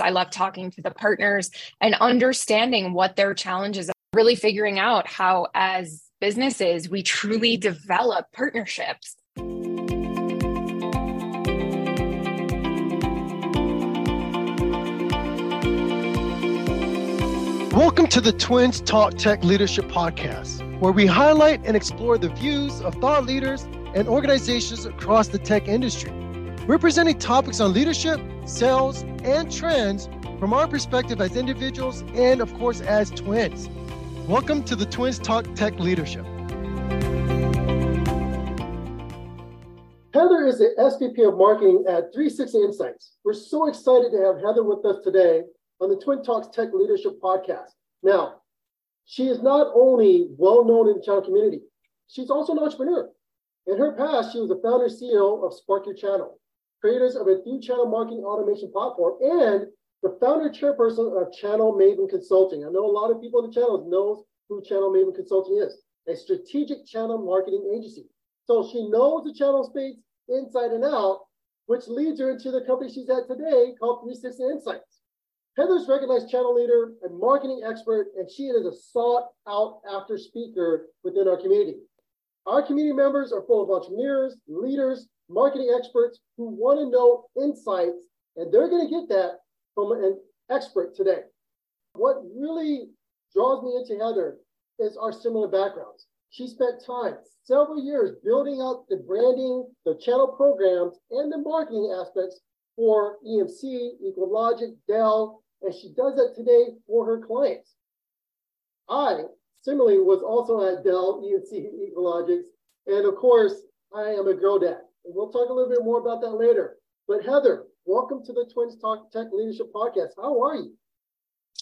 I love talking to the partners and understanding what their challenges are, really figuring out how, as businesses, we truly develop partnerships. Welcome to the Twins Talk Tech Leadership Podcast, where we highlight and explore the views of thought leaders and organizations across the tech industry. We're presenting topics on leadership, sales, and trends from our perspective as individuals and, of course, as twins. Welcome to the Twins Talk Tech Leadership. Heather is the SVP of Marketing at 360 Insights. We're so excited to have Heather with us today on the Twin Talks Tech Leadership Podcast. Now, she is not only well known in the channel community, she's also an entrepreneur. In her past, she was the founder CEO of Spark Your Channel, creators of a few channel marketing automation platform, and the founder chairperson of Channel Maven Consulting. I know a lot of people in the channel knows who Channel Maven Consulting is, a strategic channel marketing agency. So she knows the channel space inside and out, which leads her into the company she's at today called 360 Insights. Heather's recognized channel leader and marketing expert, and she is a sought out after speaker within our community. Our community members are full of entrepreneurs, leaders, marketing experts who want to know insights, and they're going to get that from an expert today. What really draws me into Heather is our similar backgrounds. She spent time, several years, building out the branding, the channel programs, and the marketing aspects for EMC, EqualLogic, Dell, and she does that today for her clients. I similarly was also at Dell, EMC, EqualLogics, and of course, I am a girl dad. And we'll talk a little bit more about that later. But Heather, welcome to the Twins Talk Tech Leadership Podcast. How are you?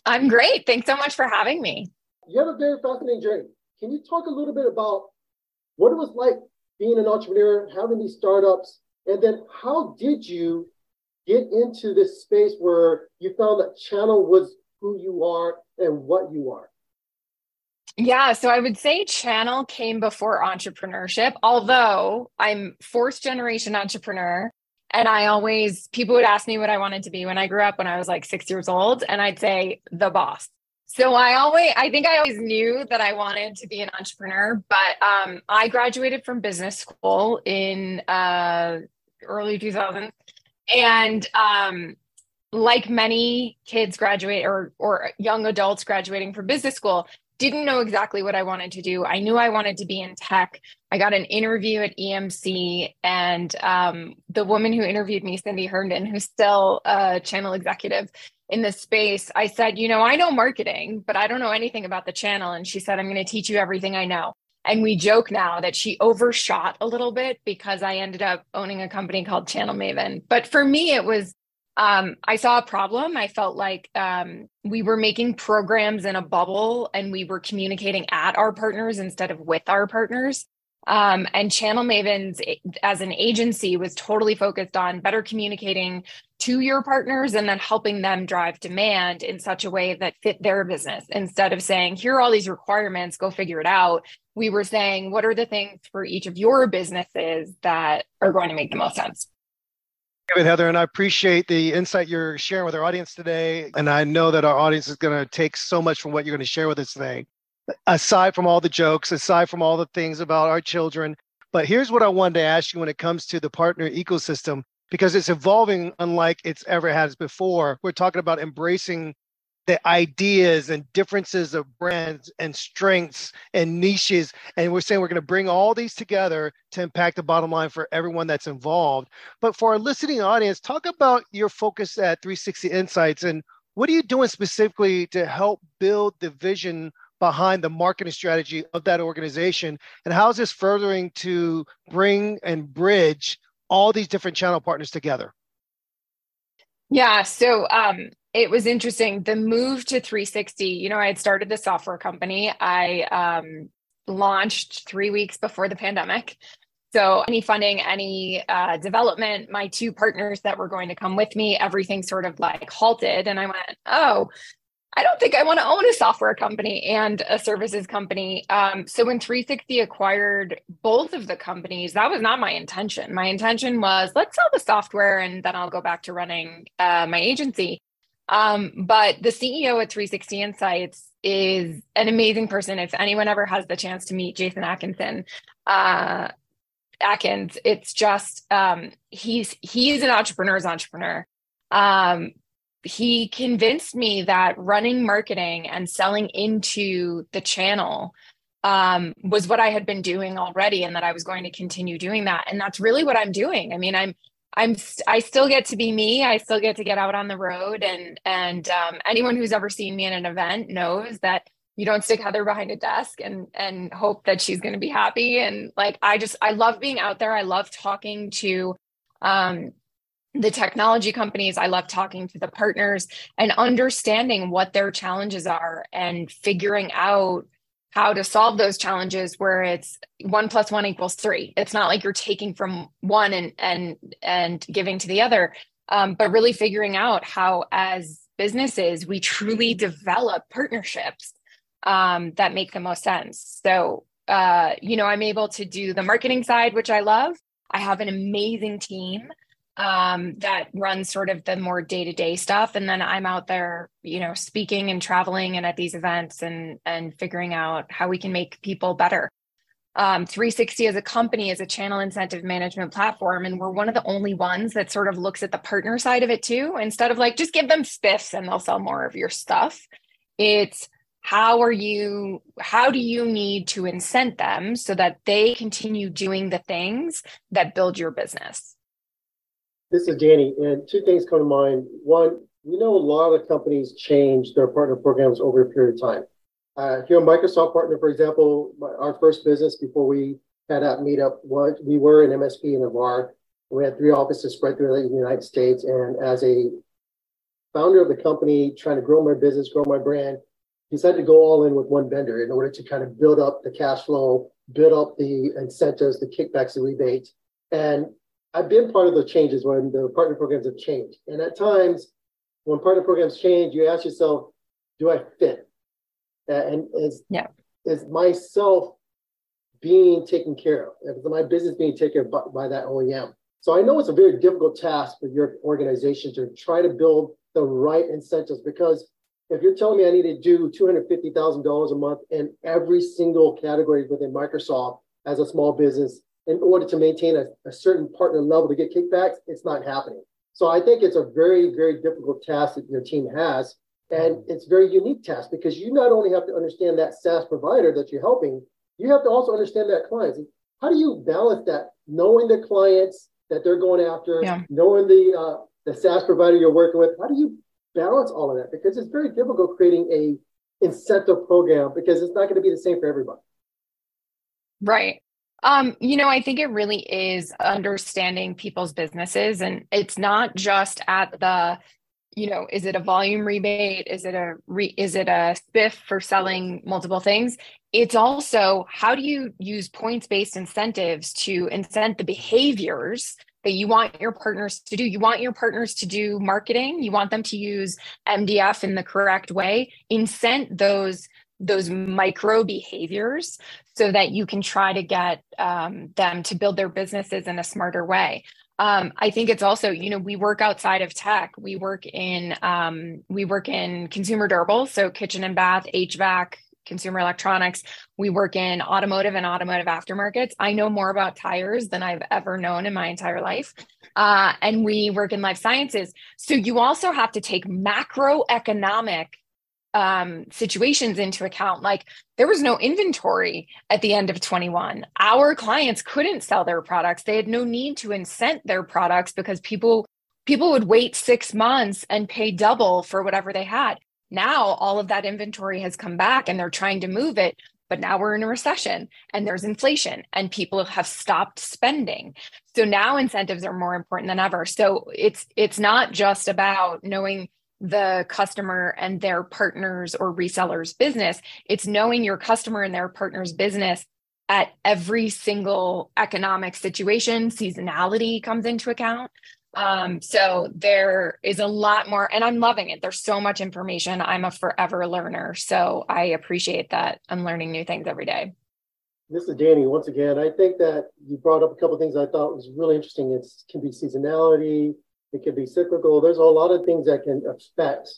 I'm great. Thanks so much for having me. You have a very fascinating journey. Can you talk a little bit about what it was like being an entrepreneur, having these startups, and then how did you get into this space where you found that channel was who you are and what you are? Yeah, so I would say channel came before entrepreneurship, although I'm fourth generation entrepreneur. And I always, people would ask me what I wanted to be when I grew up when I was like six years old. And I'd say the boss. So I always, I think I always knew that I wanted to be an entrepreneur, but um, I graduated from business school in uh, early 2000s. And um, like many kids graduate or, or young adults graduating from business school, didn't know exactly what I wanted to do. I knew I wanted to be in tech. I got an interview at EMC, and um, the woman who interviewed me, Cindy Herndon, who's still a channel executive in this space, I said, You know, I know marketing, but I don't know anything about the channel. And she said, I'm going to teach you everything I know. And we joke now that she overshot a little bit because I ended up owning a company called Channel Maven. But for me, it was um, I saw a problem. I felt like um, we were making programs in a bubble and we were communicating at our partners instead of with our partners. Um, and Channel Mavens, as an agency, was totally focused on better communicating to your partners and then helping them drive demand in such a way that fit their business. Instead of saying, here are all these requirements, go figure it out, we were saying, what are the things for each of your businesses that are going to make the most sense? Heather, and I appreciate the insight you're sharing with our audience today. And I know that our audience is going to take so much from what you're going to share with us today. Aside from all the jokes, aside from all the things about our children, but here's what I wanted to ask you when it comes to the partner ecosystem, because it's evolving unlike it's ever has before. We're talking about embracing the ideas and differences of brands and strengths and niches. And we're saying we're going to bring all these together to impact the bottom line for everyone that's involved. But for our listening audience, talk about your focus at 360 Insights and what are you doing specifically to help build the vision behind the marketing strategy of that organization? And how is this furthering to bring and bridge all these different channel partners together? Yeah. So um, it was interesting. The move to 360, you know, I had started the software company. I um, launched three weeks before the pandemic. So, any funding, any uh, development, my two partners that were going to come with me, everything sort of like halted. And I went, oh, I don't think I want to own a software company and a services company. Um, so when 360 acquired both of the companies, that was not my intention. My intention was let's sell the software and then I'll go back to running uh, my agency. Um, but the CEO at 360 Insights is an amazing person. If anyone ever has the chance to meet Jason Atkinson, uh, Atkins, it's just um, he's he's an entrepreneur's entrepreneur. Um, he convinced me that running marketing and selling into the channel um, was what I had been doing already, and that I was going to continue doing that. And that's really what I'm doing. I mean, I'm I'm I still get to be me. I still get to get out on the road, and and um, anyone who's ever seen me in an event knows that you don't stick Heather behind a desk and and hope that she's going to be happy. And like I just I love being out there. I love talking to um, the technology companies. I love talking to the partners and understanding what their challenges are and figuring out how to solve those challenges where it's one plus one equals three. It's not like you're taking from one and and and giving to the other, um, but really figuring out how, as businesses, we truly develop partnerships um, that make the most sense. So, uh, you know, I'm able to do the marketing side, which I love. I have an amazing team um, that runs sort of the more day to day stuff, and then I'm out there, you know, speaking and traveling and at these events and and figuring out how we can make people better. Um, 360 as a company is a channel incentive management platform, and we're one of the only ones that sort of looks at the partner side of it too. Instead of like just give them spiffs and they'll sell more of your stuff, it's how are you how do you need to incent them so that they continue doing the things that build your business this is Danny, and two things come to mind. One, we know a lot of companies change their partner programs over a period of time. Uh, here, Microsoft Partner, for example, our first business before we had that meetup was we were an MSP in a VAR. We had three offices spread through the United States, and as a founder of the company, trying to grow my business, grow my brand, decided to go all in with one vendor in order to kind of build up the cash flow, build up the incentives, the kickbacks, the rebates, and I've been part of the changes when the partner programs have changed. And at times, when partner programs change, you ask yourself, do I fit? And is, yeah. is myself being taken care of? Is my business being taken care of by, by that OEM? So I know it's a very difficult task for your organization to try to build the right incentives because if you're telling me I need to do $250,000 a month in every single category within Microsoft as a small business, in order to maintain a, a certain partner level to get kickbacks, it's not happening. So I think it's a very, very difficult task that your team has. And it's a very unique task because you not only have to understand that SaaS provider that you're helping, you have to also understand that clients. How do you balance that, knowing the clients that they're going after, yeah. knowing the uh, the SaaS provider you're working with? How do you balance all of that? Because it's very difficult creating a incentive program because it's not going to be the same for everybody. Right. Um, you know, I think it really is understanding people's businesses, and it's not just at the, you know, is it a volume rebate? Is it a re- is it a spiff for selling multiple things? It's also how do you use points based incentives to incent the behaviors that you want your partners to do. You want your partners to do marketing. You want them to use MDF in the correct way. Incent those those micro behaviors so that you can try to get um, them to build their businesses in a smarter way. Um, I think it's also, you know, we work outside of tech. We work in um, we work in consumer durables, so kitchen and bath, HVAC, consumer electronics. We work in automotive and automotive aftermarkets. I know more about tires than I've ever known in my entire life. Uh, and we work in life sciences. So you also have to take macroeconomic um, situations into account. Like there was no inventory at the end of 21. Our clients couldn't sell their products. They had no need to incent their products because people people would wait six months and pay double for whatever they had. Now all of that inventory has come back and they're trying to move it. But now we're in a recession and there's inflation and people have stopped spending. So now incentives are more important than ever. So it's it's not just about knowing the customer and their partners or resellers business it's knowing your customer and their partners business at every single economic situation seasonality comes into account. Um, so there is a lot more and i'm loving it. There's so much information. I'm a forever learner so i appreciate that. I'm learning new things every day. This is danny once again i think that you brought up a couple things i thought was really interesting. It can be seasonality It can be cyclical. There's a lot of things that can affect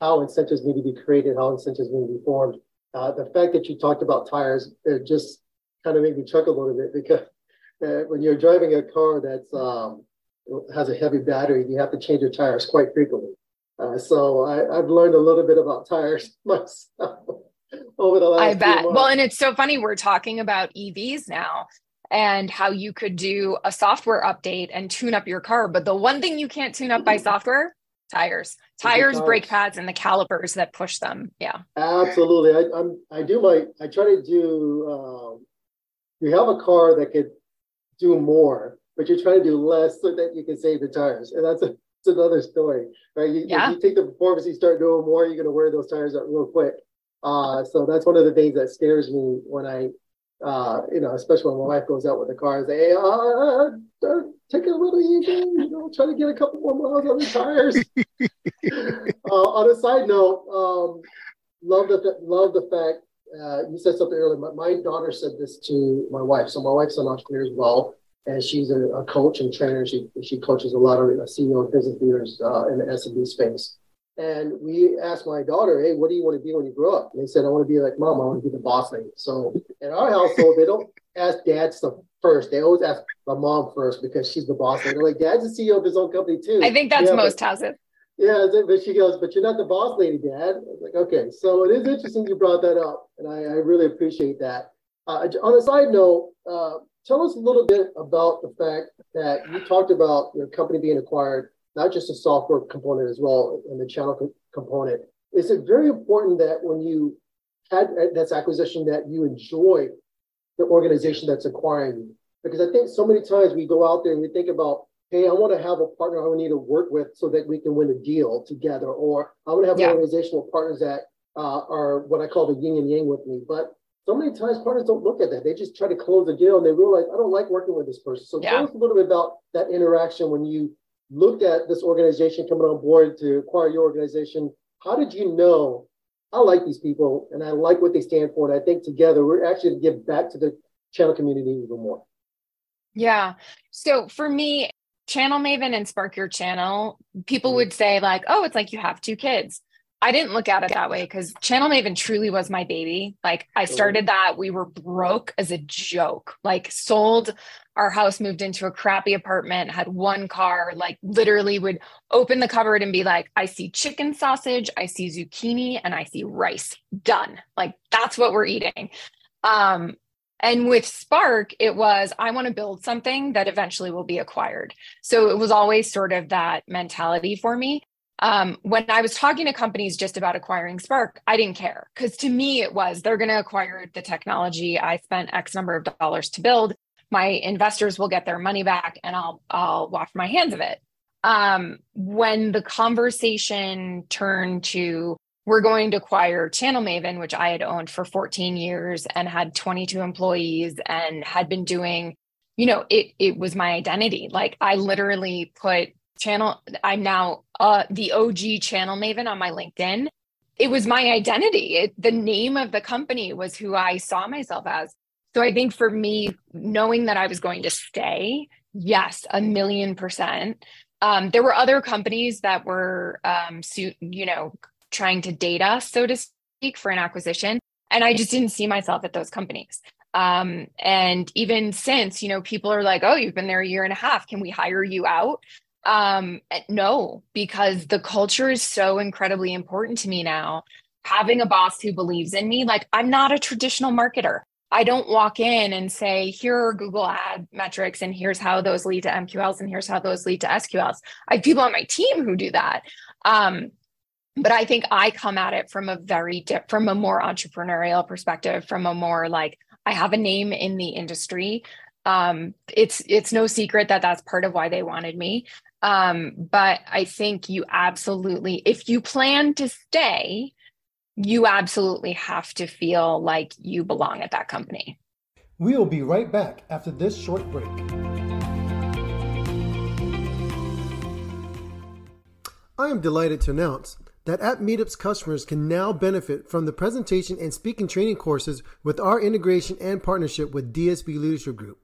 how incentives need to be created, how incentives need to be formed. Uh, the fact that you talked about tires, it just kind of made me chuckle a little bit because uh, when you're driving a car that's um, has a heavy battery, you have to change your tires quite frequently. Uh, so I, have learned a little bit about tires myself over the last. I bet. Well, and it's so funny we're talking about EVs now and how you could do a software update and tune up your car, but the one thing you can't tune up by software tires. Tires brake pads and the calipers that push them. Yeah. Absolutely. I I'm, i do my i try to do um, you have a car that could do more but you're trying to do less so that you can save the tires. And that's a it's another story right? You, yeah. you take the performance you start doing more you're going to wear those tires out real quick. Uh, so that's one of the things that scares me when i uh, you know, especially when my wife goes out with the car and say, hey, uh, uh, take it a little easy, you know, try to get a couple more miles on the tires. uh, on a side note, um, love the love the fact uh, you said something earlier. My, my, daughter said this to my wife. So my wife's an entrepreneur as well, and she's a, a coach and trainer. She she coaches a lot of uh, CEO and business leaders uh, in the SMB space. And we asked my daughter, hey, what do you want to be when you grow up? And they said, I want to be like mom. I want to be the boss lady. So in our household, they don't ask dad stuff first. They always ask my mom first because she's the boss lady. They're like, dad's the CEO of his own company too. I think that's yeah, most houses. Yeah, but she goes, but you're not the boss lady, dad. I was like, okay. So it is interesting you brought that up. And I, I really appreciate that. Uh, on a side note, uh, tell us a little bit about the fact that you talked about your company being acquired not just a software component as well and the channel co- component. Is it very important that when you had uh, that's acquisition that you enjoy the organization that's acquiring you? Because I think so many times we go out there and we think about, hey, I want to have a partner I need to work with so that we can win a deal together, or I want to have yeah. organizational partners that uh, are what I call the yin and yang with me. But so many times partners don't look at that. They just try to close the deal and they realize I don't like working with this person. So yeah. tell us a little bit about that interaction when you looked at this organization coming on board to acquire your organization, how did you know I like these people and I like what they stand for? And I think together we're actually to give back to the channel community even more. Yeah. So for me, Channel Maven and Spark Your Channel, people would say, like, oh, it's like you have two kids. I didn't look at it that way because Channel Maven truly was my baby. Like I started that, we were broke as a joke. Like sold our house, moved into a crappy apartment, had one car, like literally would open the cupboard and be like, I see chicken sausage, I see zucchini, and I see rice. Done. Like that's what we're eating. Um, and with Spark, it was, I want to build something that eventually will be acquired. So it was always sort of that mentality for me. Um, when I was talking to companies just about acquiring Spark, I didn't care because to me it was they're going to acquire the technology I spent X number of dollars to build. My investors will get their money back, and I'll I'll wash my hands of it. Um, when the conversation turned to we're going to acquire Channel Maven, which I had owned for 14 years and had 22 employees and had been doing, you know, it it was my identity. Like I literally put channel i'm now uh, the og channel maven on my linkedin it was my identity it, the name of the company was who i saw myself as so i think for me knowing that i was going to stay yes a million percent um, there were other companies that were um, you know trying to date us so to speak for an acquisition and i just didn't see myself at those companies um, and even since you know people are like oh you've been there a year and a half can we hire you out um, no, because the culture is so incredibly important to me now. Having a boss who believes in me, like I'm not a traditional marketer. I don't walk in and say, here are Google ad metrics, and here's how those lead to MQLs, and here's how those lead to SQLs. I have people on my team who do that. Um, but I think I come at it from a very from a more entrepreneurial perspective, from a more like I have a name in the industry. Um, it's it's no secret that that's part of why they wanted me. Um, but I think you absolutely, if you plan to stay, you absolutely have to feel like you belong at that company. We'll be right back after this short break. I am delighted to announce that App Meetup's customers can now benefit from the presentation and speaking training courses with our integration and partnership with DSB Leadership Group.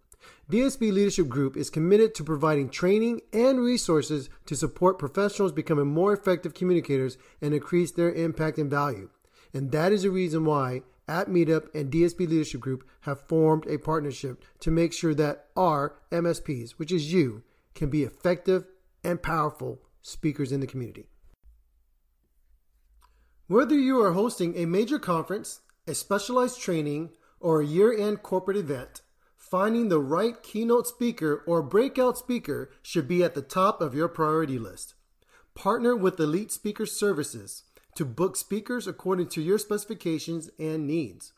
DSB Leadership Group is committed to providing training and resources to support professionals becoming more effective communicators and increase their impact and value. And that is the reason why App Meetup and DSB Leadership Group have formed a partnership to make sure that our MSPs, which is you, can be effective and powerful speakers in the community. Whether you are hosting a major conference, a specialized training, or a year end corporate event, finding the right keynote speaker or breakout speaker should be at the top of your priority list. Partner with Elite Speaker Services to book speakers according to your specifications and needs.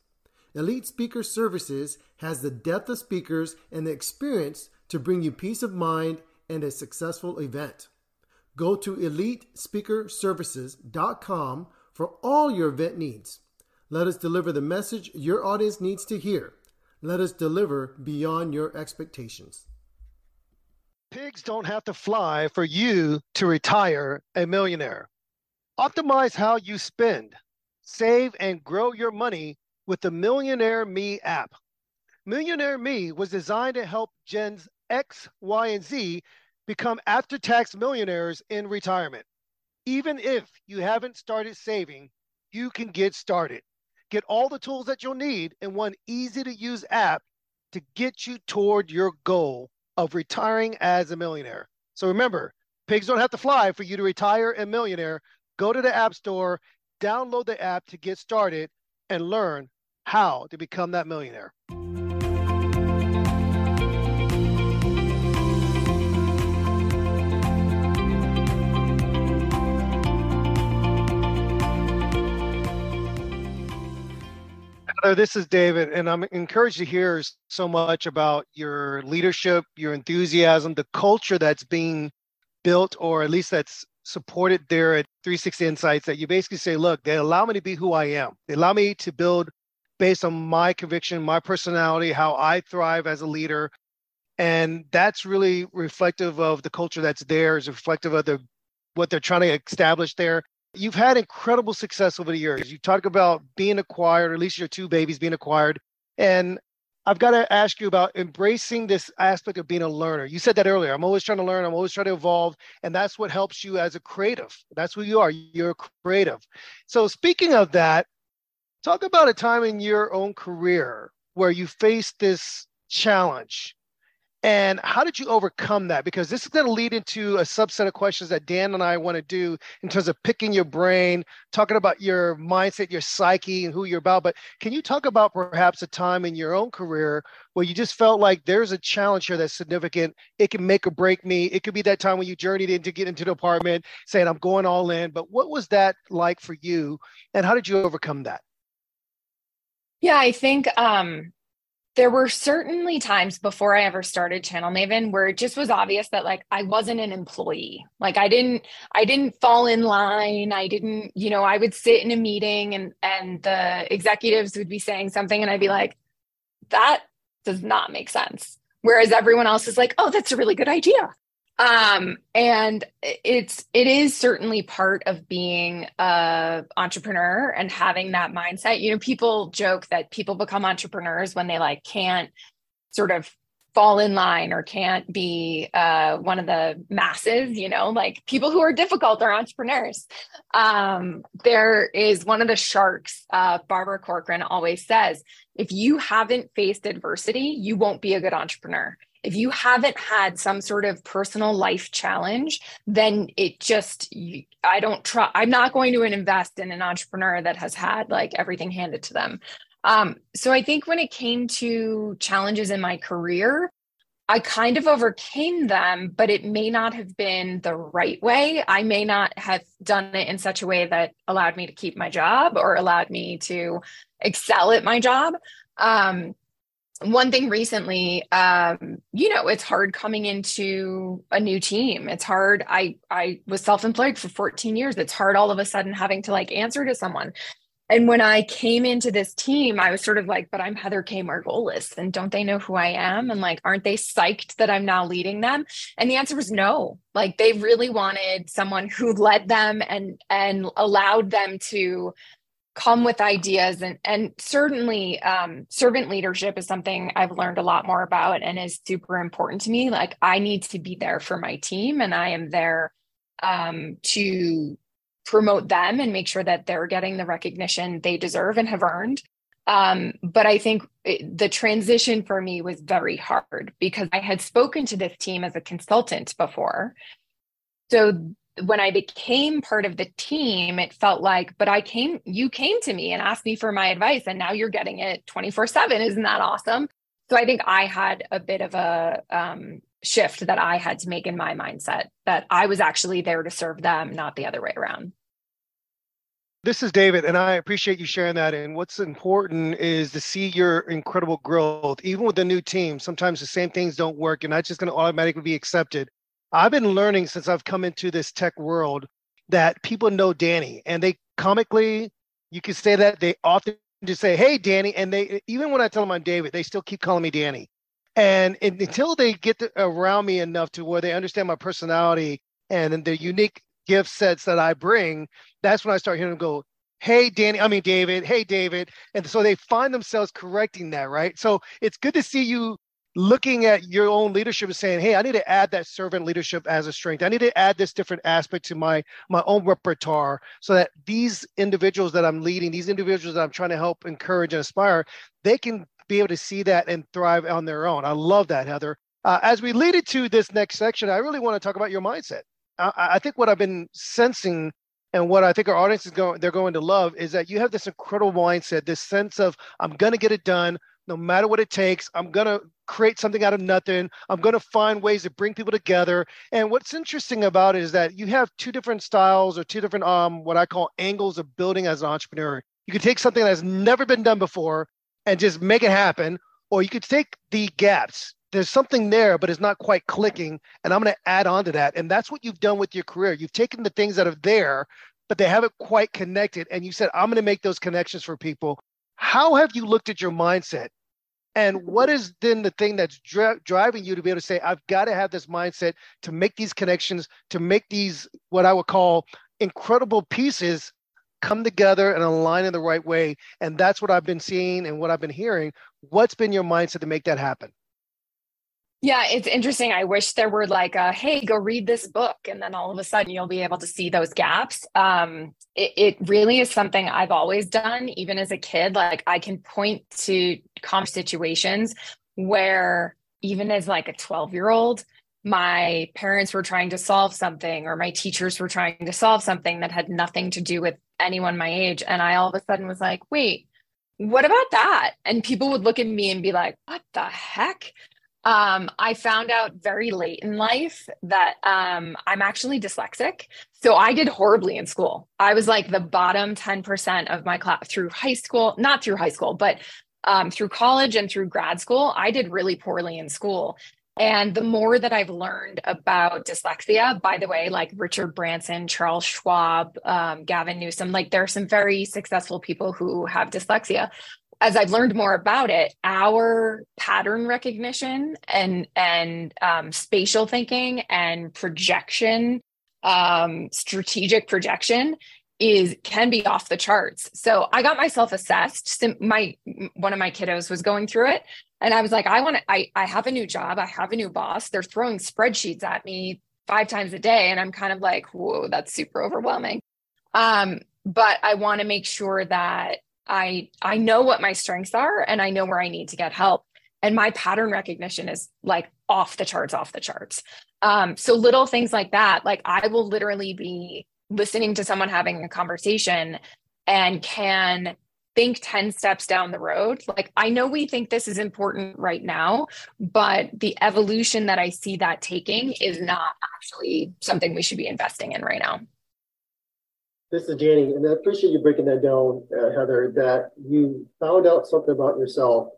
Elite Speaker Services has the depth of speakers and the experience to bring you peace of mind and a successful event. Go to elitespeakerservices.com for all your event needs. Let us deliver the message your audience needs to hear. Let us deliver beyond your expectations. Pigs don't have to fly for you to retire a millionaire. Optimize how you spend, save, and grow your money with the Millionaire Me app. Millionaire Me was designed to help Gens X, Y, and Z become after tax millionaires in retirement. Even if you haven't started saving, you can get started. Get all the tools that you'll need in one easy to use app to get you toward your goal of retiring as a millionaire. So remember, pigs don't have to fly for you to retire a millionaire. Go to the App Store, download the app to get started, and learn how to become that millionaire. this is David, and I'm encouraged to hear so much about your leadership, your enthusiasm, the culture that's being built, or at least that's supported there at 360 Insights. That you basically say, look, they allow me to be who I am. They allow me to build based on my conviction, my personality, how I thrive as a leader. And that's really reflective of the culture that's there, is reflective of the what they're trying to establish there. You've had incredible success over the years. You talk about being acquired, or at least your two babies being acquired. And I've got to ask you about embracing this aspect of being a learner. You said that earlier. I'm always trying to learn, I'm always trying to evolve. And that's what helps you as a creative. That's who you are. You're creative. So, speaking of that, talk about a time in your own career where you faced this challenge and how did you overcome that? Because this is going to lead into a subset of questions that Dan and I want to do in terms of picking your brain, talking about your mindset, your psyche, and who you're about. But can you talk about perhaps a time in your own career where you just felt like there's a challenge here that's significant? It can make or break me. It could be that time when you journeyed in to get into the apartment saying, I'm going all in. But what was that like for you? And how did you overcome that? Yeah, I think um, there were certainly times before I ever started Channel Maven where it just was obvious that like I wasn't an employee. Like I didn't I didn't fall in line. I didn't, you know, I would sit in a meeting and and the executives would be saying something and I'd be like that does not make sense. Whereas everyone else is like, "Oh, that's a really good idea." Um and it's it is certainly part of being a entrepreneur and having that mindset. You know people joke that people become entrepreneurs when they like can't sort of fall in line or can't be uh, one of the masses you know like people who are difficult are entrepreneurs. Um, there is one of the sharks uh, barbara corcoran always says if you haven't faced adversity you won't be a good entrepreneur if you haven't had some sort of personal life challenge then it just i don't try i'm not going to invest in an entrepreneur that has had like everything handed to them um, so i think when it came to challenges in my career I kind of overcame them, but it may not have been the right way. I may not have done it in such a way that allowed me to keep my job or allowed me to excel at my job. Um, one thing recently um you know it's hard coming into a new team. It's hard. I i was self-employed for 14 years. It's hard all of a sudden having to like answer to someone. And when i came into this team i was sort of like but i'm heather k. Margolis and don't they know who i am? And like aren't they psyched that i'm now leading them? And the answer was no. Like they really wanted someone who led them and and allowed them to come with ideas and and certainly um, servant leadership is something I've learned a lot more about and is super important to me. Like I need to be there for my team and I am there um, to promote them and make sure that they're getting the recognition they deserve and have earned. Um, but I think it, the transition for me was very hard because I had spoken to this team as a consultant before. So when I became part of the team, it felt like, but I came, you came to me and asked me for my advice, and now you're getting it 24 7. Isn't that awesome? So I think I had a bit of a um, shift that I had to make in my mindset that I was actually there to serve them, not the other way around. This is David, and I appreciate you sharing that. And what's important is to see your incredible growth, even with the new team. Sometimes the same things don't work, and that's just going to automatically be accepted. I've been learning since I've come into this tech world that people know Danny and they comically, you can say that they often just say, Hey, Danny. And they, even when I tell them I'm David, they still keep calling me Danny. And, until they get to, around me enough to where they understand my personality and the unique gift sets that I bring, that's when I start hearing them go, Hey, Danny, I mean, David, hey, David. And so they find themselves correcting that, right? So it's good to see you looking at your own leadership and saying, "Hey, I need to add that servant leadership as a strength. I need to add this different aspect to my my own repertoire, so that these individuals that I'm leading, these individuals that I'm trying to help, encourage, and inspire, they can be able to see that and thrive on their own." I love that, Heather. Uh, as we lead into this next section, I really want to talk about your mindset. I, I think what I've been sensing and what I think our audience is going they're going to love is that you have this incredible mindset, this sense of I'm going to get it done no matter what it takes. I'm going to create something out of nothing. I'm going to find ways to bring people together. And what's interesting about it is that you have two different styles or two different um what I call angles of building as an entrepreneur. You could take something that has never been done before and just make it happen, or you could take the gaps. There's something there, but it's not quite clicking, and I'm going to add on to that. And that's what you've done with your career. You've taken the things that are there, but they haven't quite connected, and you said, "I'm going to make those connections for people." How have you looked at your mindset and what is then the thing that's dri- driving you to be able to say, I've got to have this mindset to make these connections, to make these what I would call incredible pieces come together and align in the right way? And that's what I've been seeing and what I've been hearing. What's been your mindset to make that happen? Yeah, it's interesting. I wish there were like a hey, go read this book, and then all of a sudden you'll be able to see those gaps. Um, it, it really is something I've always done, even as a kid. Like I can point to common situations where even as like a 12 year old, my parents were trying to solve something or my teachers were trying to solve something that had nothing to do with anyone my age. And I all of a sudden was like, wait, what about that? And people would look at me and be like, what the heck? Um, I found out very late in life that um, I'm actually dyslexic. So I did horribly in school. I was like the bottom 10% of my class through high school, not through high school, but um, through college and through grad school. I did really poorly in school. And the more that I've learned about dyslexia, by the way, like Richard Branson, Charles Schwab, um, Gavin Newsom, like there are some very successful people who have dyslexia as I've learned more about it, our pattern recognition and and um, spatial thinking and projection, um, strategic projection is can be off the charts. So I got myself assessed. My one of my kiddos was going through it, and I was like, I want to. I I have a new job. I have a new boss. They're throwing spreadsheets at me five times a day, and I'm kind of like, whoa, that's super overwhelming. Um, but I want to make sure that I I know what my strengths are and I know where I need to get help. And my pattern recognition is like off the charts, off the charts. Um, so little things like that, like I will literally be listening to someone having a conversation and can think 10 steps down the road. Like I know we think this is important right now, but the evolution that I see that taking is not actually something we should be investing in right now. This is Danny, and I appreciate you breaking that down, uh, Heather, that you found out something about yourself.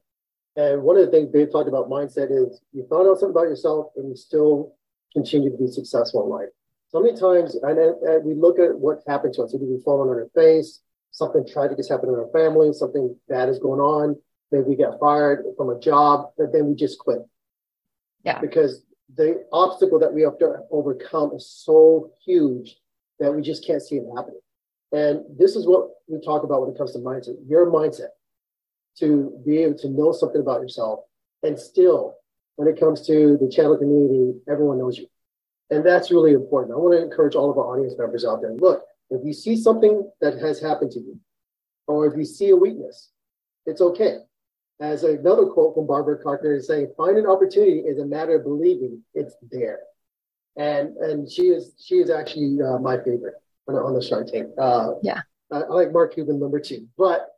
And one of the things Dave talked about mindset is you found out something about yourself and you still continue to be successful in life. So many times, and, and we look at what happened to us. Maybe we fall on our face, something tragic has happened in our family, something bad is going on. Maybe we get fired from a job, but then we just quit. Yeah. Because the obstacle that we have to overcome is so huge that we just can't see it happening. And this is what we talk about when it comes to mindset your mindset to be able to know something about yourself. And still, when it comes to the channel community, everyone knows you. And that's really important. I want to encourage all of our audience members out there. Look, if you see something that has happened to you, or if you see a weakness, it's okay. As another quote from Barbara Clark is saying, find an opportunity is a matter of believing it's there. And and she is she is actually uh, my favorite on, on the Shark Tank. Uh, yeah, I, I, like Mark Cuban number two, but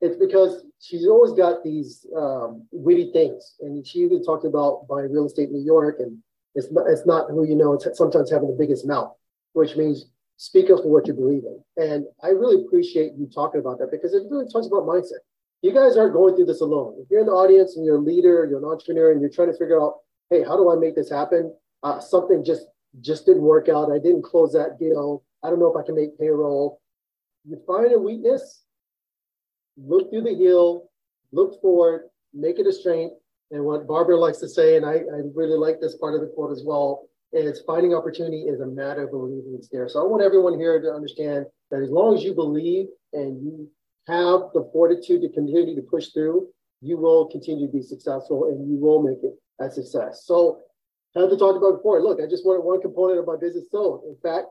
it's because she's always got these um, witty things, and she even talked about buying real estate in New York, and it's not, it's not who you know. It's sometimes having the biggest mouth, which means speak up for what you believe in. And I really appreciate you talking about that because it really talks about mindset. You guys aren't going through this alone. If you're in the audience and you're a leader, you're an entrepreneur, and you're trying to figure out, hey, how do I make this happen? Uh, something just just didn't work out. I didn't close that deal. I don't know if I can make payroll. You find a weakness, look through the heel, look forward, make it a strength. And what Barbara likes to say, and I, I really like this part of the quote as well, is finding opportunity is a matter of believing it's there. So I want everyone here to understand that as long as you believe and you have the fortitude to continue to push through, you will continue to be successful and you will make it a success. So Heather talked about before, look, I just wanted one component of my business sold. In fact,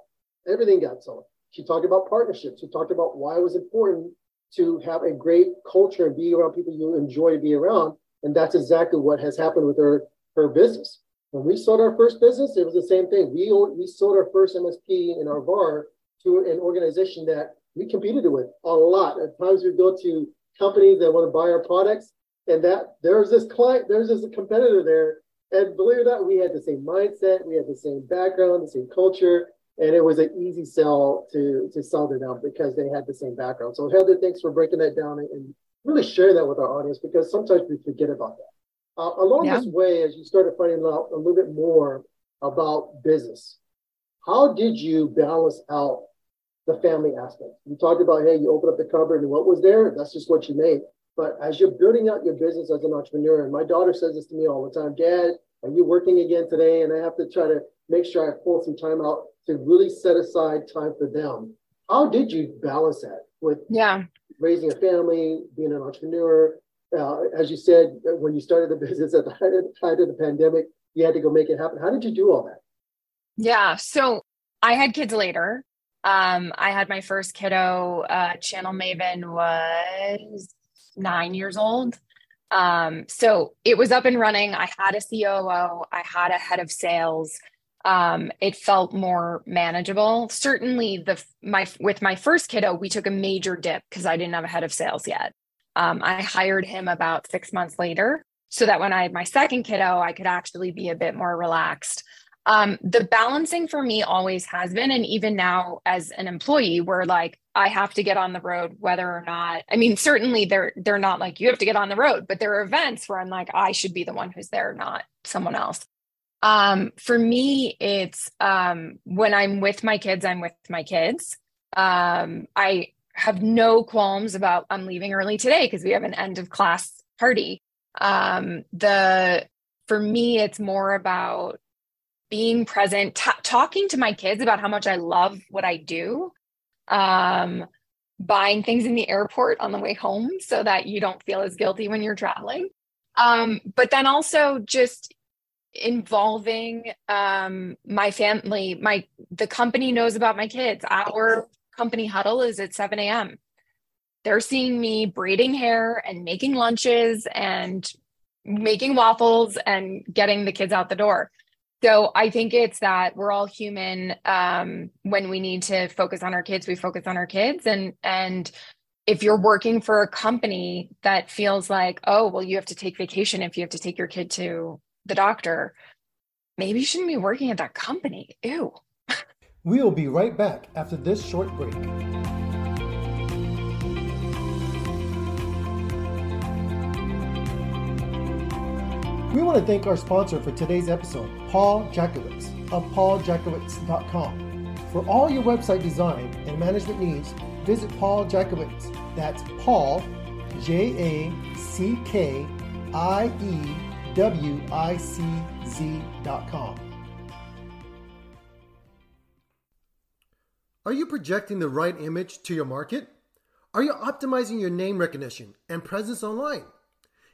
everything got sold. She talked about partnerships. She talked about why it was important to have a great culture and be around people you enjoy to be around. And that's exactly what has happened with her, her business. When we sold our first business, it was the same thing. We, we sold our first MSP in our VAR to an organization that we competed with a lot. At times we go to companies that want to buy our products, and that there's this client, there's this competitor there. And believe it or not, we had the same mindset, we had the same background, the same culture, and it was an easy sell to to sell to them because they had the same background. So Heather, thanks for breaking that down and really share that with our audience because sometimes we forget about that. Uh, along yeah. this way, as you started finding out a little bit more about business, how did you balance out the family aspect? You talked about, hey, you open up the cupboard and what was there? That's just what you made. But as you're building out your business as an entrepreneur, and my daughter says this to me all the time, Dad, are you working again today? And I have to try to make sure I pull some time out to really set aside time for them. How did you balance that with yeah raising a family, being an entrepreneur? Uh, as you said, when you started the business at the height of the pandemic, you had to go make it happen. How did you do all that? Yeah, so I had kids later. Um, I had my first kiddo. Uh, Channel Maven was nine years old. Um, so it was up and running. I had a COO. I had a head of sales um, it felt more manageable. Certainly, the my with my first kiddo, we took a major dip because I didn't have a head of sales yet. Um, I hired him about six months later, so that when I had my second kiddo, I could actually be a bit more relaxed. Um, the balancing for me always has been, and even now as an employee, where like I have to get on the road, whether or not. I mean, certainly they're they're not like you have to get on the road, but there are events where I'm like I should be the one who's there, not someone else. Um, for me, it's um, when I'm with my kids, I'm with my kids. Um, I have no qualms about I'm leaving early today because we have an end of class party. Um, the for me, it's more about being present, t- talking to my kids about how much I love what I do. Um, buying things in the airport on the way home so that you don't feel as guilty when you're traveling. Um, but then also just involving um, my family my the company knows about my kids our company huddle is at 7 a.m they're seeing me braiding hair and making lunches and making waffles and getting the kids out the door so i think it's that we're all human um, when we need to focus on our kids we focus on our kids and and if you're working for a company that feels like oh well you have to take vacation if you have to take your kid to the doctor, maybe you shouldn't be working at that company. Ew. we will be right back after this short break. We want to thank our sponsor for today's episode, Paul Jackiewicz of pauljackiewicz.com. For all your website design and management needs, visit Paul Jackiewicz. That's Paul, J A C K I E wicz.com. Are you projecting the right image to your market? Are you optimizing your name recognition and presence online?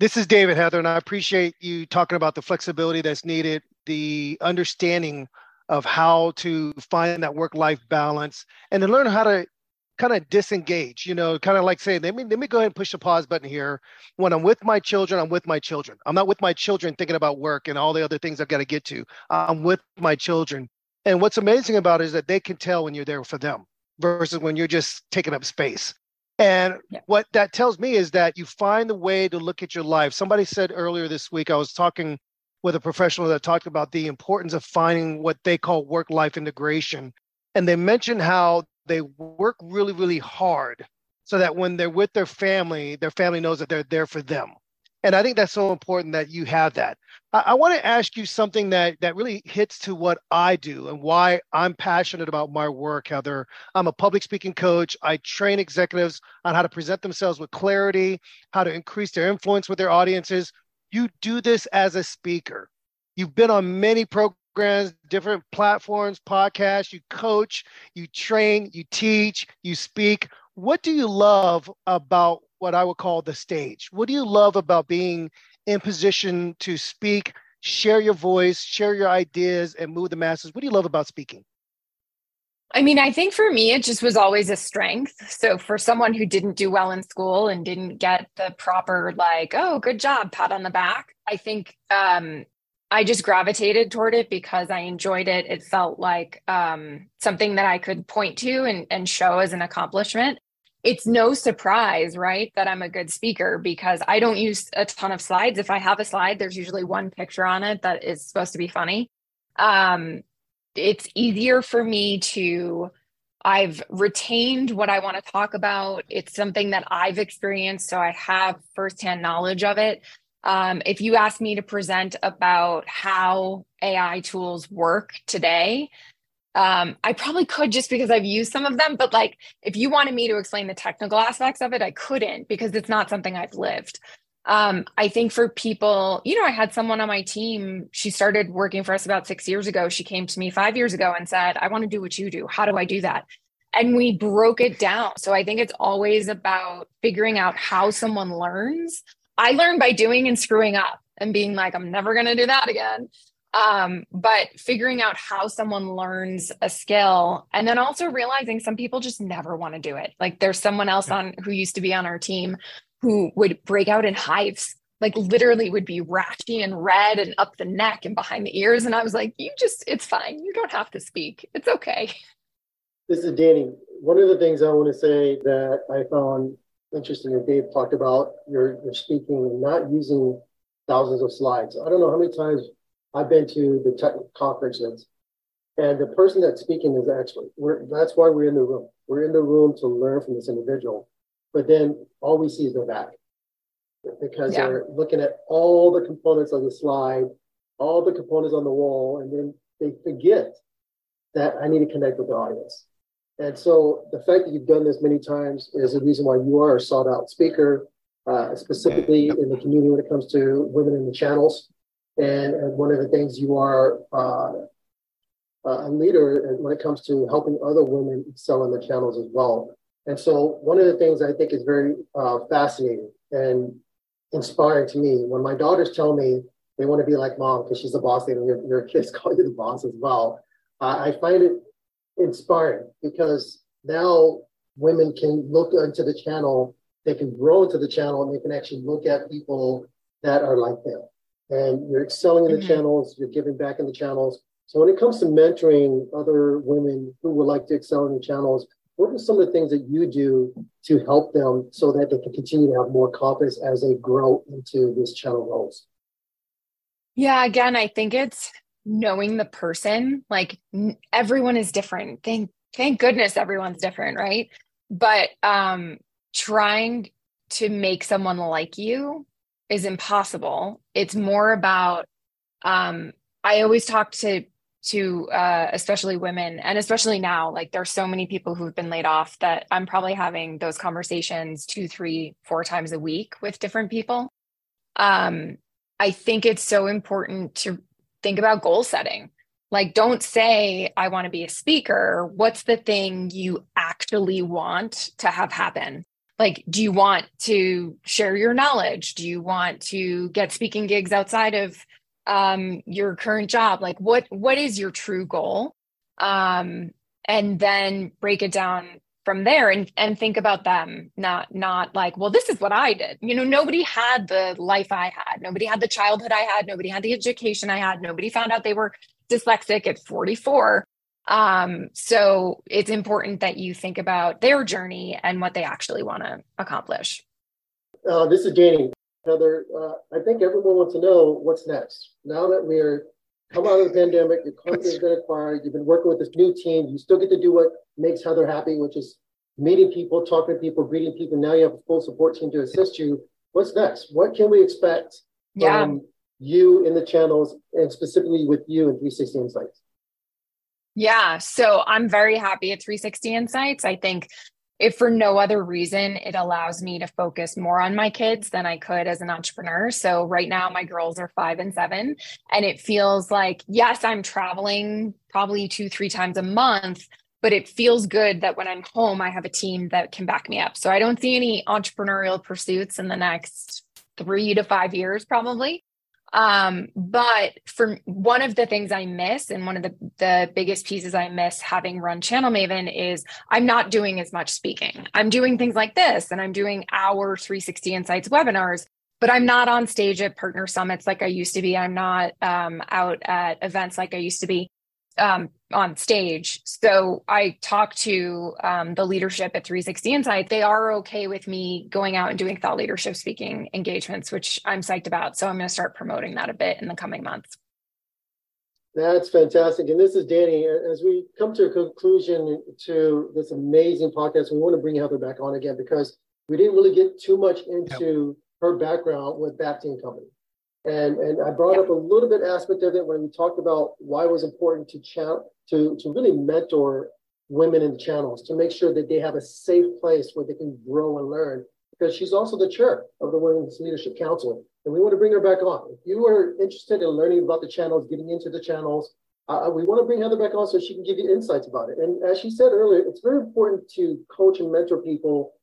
This is David Heather, and I appreciate you talking about the flexibility that's needed, the understanding of how to find that work-life balance, and to learn how to kind of disengage. You know, kind of like saying, let me let me go ahead and push the pause button here. When I'm with my children, I'm with my children. I'm not with my children thinking about work and all the other things I've got to get to. I'm with my children. And what's amazing about it is that they can tell when you're there for them versus when you're just taking up space. And yeah. what that tells me is that you find the way to look at your life. Somebody said earlier this week, I was talking with a professional that talked about the importance of finding what they call work life integration. And they mentioned how they work really, really hard so that when they're with their family, their family knows that they're there for them. And I think that's so important that you have that. I, I want to ask you something that that really hits to what I do and why I'm passionate about my work, Heather. I'm a public speaking coach. I train executives on how to present themselves with clarity, how to increase their influence with their audiences. You do this as a speaker. You've been on many programs, different platforms, podcasts, you coach, you train, you teach, you speak. What do you love about what I would call the stage? What do you love about being in position to speak, share your voice, share your ideas, and move the masses? What do you love about speaking? I mean, I think for me, it just was always a strength. So, for someone who didn't do well in school and didn't get the proper, like, oh, good job, pat on the back, I think um, I just gravitated toward it because I enjoyed it. It felt like um, something that I could point to and, and show as an accomplishment it's no surprise, right, that I'm a good speaker because I don't use a ton of slides. If I have a slide, there's usually one picture on it that is supposed to be funny. Um, it's easier for me to, I've retained what I want to talk about. It's something that I've experienced, so I have firsthand knowledge of it. Um, if you ask me to present about how AI tools work today, um, I probably could just because I've used some of them, but like if you wanted me to explain the technical aspects of it, I couldn't because it's not something I've lived. Um, I think for people, you know, I had someone on my team, she started working for us about six years ago. She came to me five years ago and said, I want to do what you do. How do I do that? And we broke it down. So I think it's always about figuring out how someone learns. I learn by doing and screwing up and being like, I'm never going to do that again. Um, but figuring out how someone learns a skill and then also realizing some people just never want to do it. Like there's someone else on who used to be on our team who would break out in hives like literally would be rashy and red and up the neck and behind the ears. And i was like you just it's fine. You don't have to speak. It's okay. This is danny. One of the things i want to say that i found interesting that dave talked about your, your speaking and not using thousands of slides i don't know how many times I've been to the tech conferences, and the person that's speaking is. We're, that's why we're in the room. We're in the room to learn from this individual. But then all we see is their back because yeah. they're looking at all the components of the slide, all the components on the wall, and then they forget that I need to connect with the audience. And so the fact that you've done this many times is the reason why you are a sought out speaker, uh, specifically in the community when it comes to women in the channels. And, and one of the things you are uh, a leader when it comes to helping other women excel in the channels as well. And so one of the things I think is very uh, fascinating and inspiring to me when my daughters tell me they want to be like mom because she's the boss lady and your, your kids call you the boss as well. Uh, I find it inspiring because now women can look into the channel, they can grow into the channel, and they can actually look at people that are like them and you're excelling in the mm-hmm. channels, you're giving back in the channels. So when it comes to mentoring other women who would like to excel in the channels, what are some of the things that you do to help them so that they can continue to have more confidence as they grow into this channel roles? Yeah, again, I think it's knowing the person. Like everyone is different. Thank thank goodness everyone's different, right? But um trying to make someone like you is impossible. It's more about um I always talk to to uh, especially women and especially now like there's so many people who've been laid off that i'm probably having those conversations two three four times a week with different people um, i think it's so important to think about goal setting. Like don't say i want to be a speaker. What's the thing you actually want to have happen? Like do you want to share your knowledge? Do you want to get speaking gigs outside of um, your current job? Like what what is your true goal? Um, and then break it down from there and and think about them not not like well this is what i did. You know nobody had the life i had. Nobody had the childhood i had. Nobody had the education i had. Nobody found out they were dyslexic at 44 um, so it's important that you think about their journey and what they actually want to accomplish. Uh, this is danny. Heather, uh, I think everyone wants to know what's next. Now that we're come out of the pandemic, your company's been acquired, you've been working with this new team, you still get to do what makes Heather happy, which is meeting people, talking to people, greeting people. Now you have a full support team to assist you. What's next? What can we expect yeah. from you in the channels and specifically with you in 360 Insights? Yeah, so I'm very happy at 360 Insights. I think if for no other reason, it allows me to focus more on my kids than I could as an entrepreneur. So right now, my girls are five and seven, and it feels like, yes, I'm traveling probably two, three times a month, but it feels good that when I'm home, I have a team that can back me up. So I don't see any entrepreneurial pursuits in the next three to five years, probably. Um, but for one of the things I miss, and one of the, the biggest pieces I miss having run Channel Maven is I'm not doing as much speaking. I'm doing things like this, and I'm doing our 360 Insights webinars, but I'm not on stage at partner summits like I used to be. I'm not um, out at events like I used to be um, on stage. So I talked to um, the leadership at 360 Insight. They are okay with me going out and doing thought leadership speaking engagements, which I'm psyched about. So I'm going to start promoting that a bit in the coming months. That's fantastic. And this is Danny. As we come to a conclusion to this amazing podcast, we want to bring Heather back on again because we didn't really get too much into yep. her background with Bacting Company. And, and I brought up a little bit aspect of it when we talked about why it was important to cha- to, to really mentor women in the channels to make sure that they have a safe place where they can grow and learn. Because she's also the chair of the Women's Leadership Council, and we want to bring her back on. If you are interested in learning about the channels, getting into the channels, uh, we want to bring Heather back on so she can give you insights about it. And as she said earlier, it's very important to coach and mentor people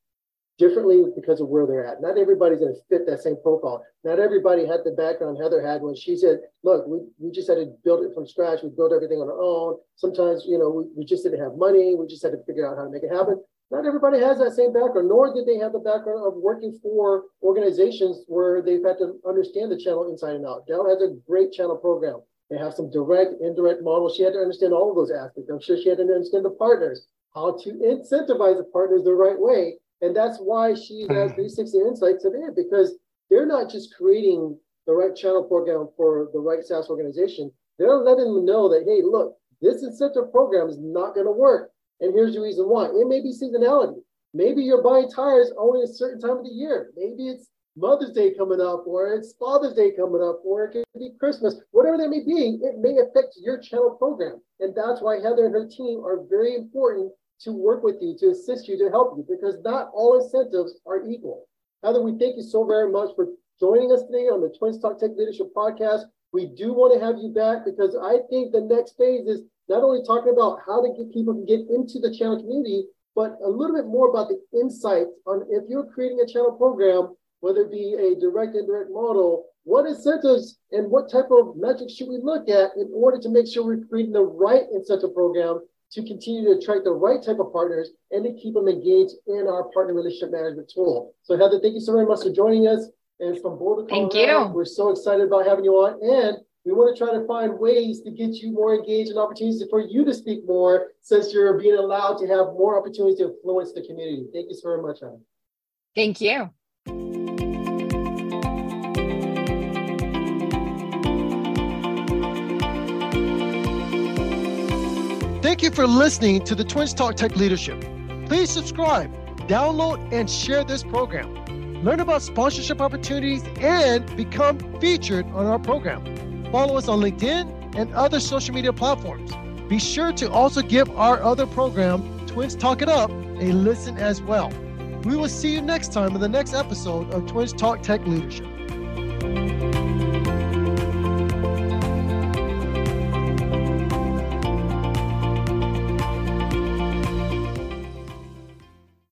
differently because of where they're at. Not everybody's going to fit that same profile. Not everybody had the background Heather had when she said, look, we, we just had to build it from scratch. We built everything on our own. Sometimes, you know, we, we just didn't have money. We just had to figure out how to make it happen. Not everybody has that same background, nor did they have the background of working for organizations where they've had to understand the channel inside and out. Dell has a great channel program. They have some direct, indirect models. She had to understand all of those aspects. I'm sure she had to understand the partners, how to incentivize the partners the right way and that's why she at mm-hmm. 360 Insights today, because they're not just creating the right channel program for the right SaaS organization. They're letting them know that, hey, look, this incentive program is not going to work. And here's the reason why. It may be seasonality. Maybe you're buying tires only a certain time of the year. Maybe it's Mother's Day coming up, or it's Father's Day coming up, or it could be Christmas, whatever that may be, it may affect your channel program. And that's why Heather and her team are very important to work with you, to assist you, to help you, because not all incentives are equal. Heather, we thank you so very much for joining us today on the Twins Talk Tech Leadership Podcast. We do want to have you back because I think the next phase is not only talking about how to get people to get into the channel community, but a little bit more about the insights on if you're creating a channel program, whether it be a direct indirect model, what incentives and what type of metrics should we look at in order to make sure we're creating the right incentive program to continue to attract the right type of partners and to keep them engaged in our partner relationship management tool. So Heather, thank you so very much for joining us. And from Boulder, Colorado, thank you. We're so excited about having you on. And We want to try to find ways to get you more engaged and opportunities for you to speak more since you're being allowed to have more opportunities to influence the community. Thank you so very much, Heather. Thank you. Thank you for listening to the Twins Talk Tech Leadership. Please subscribe, download, and share this program. Learn about sponsorship opportunities and become featured on our program. Follow us on LinkedIn and other social media platforms. Be sure to also give our other program, Twins Talk It Up, a listen as well. We will see you next time in the next episode of Twins Talk Tech Leadership.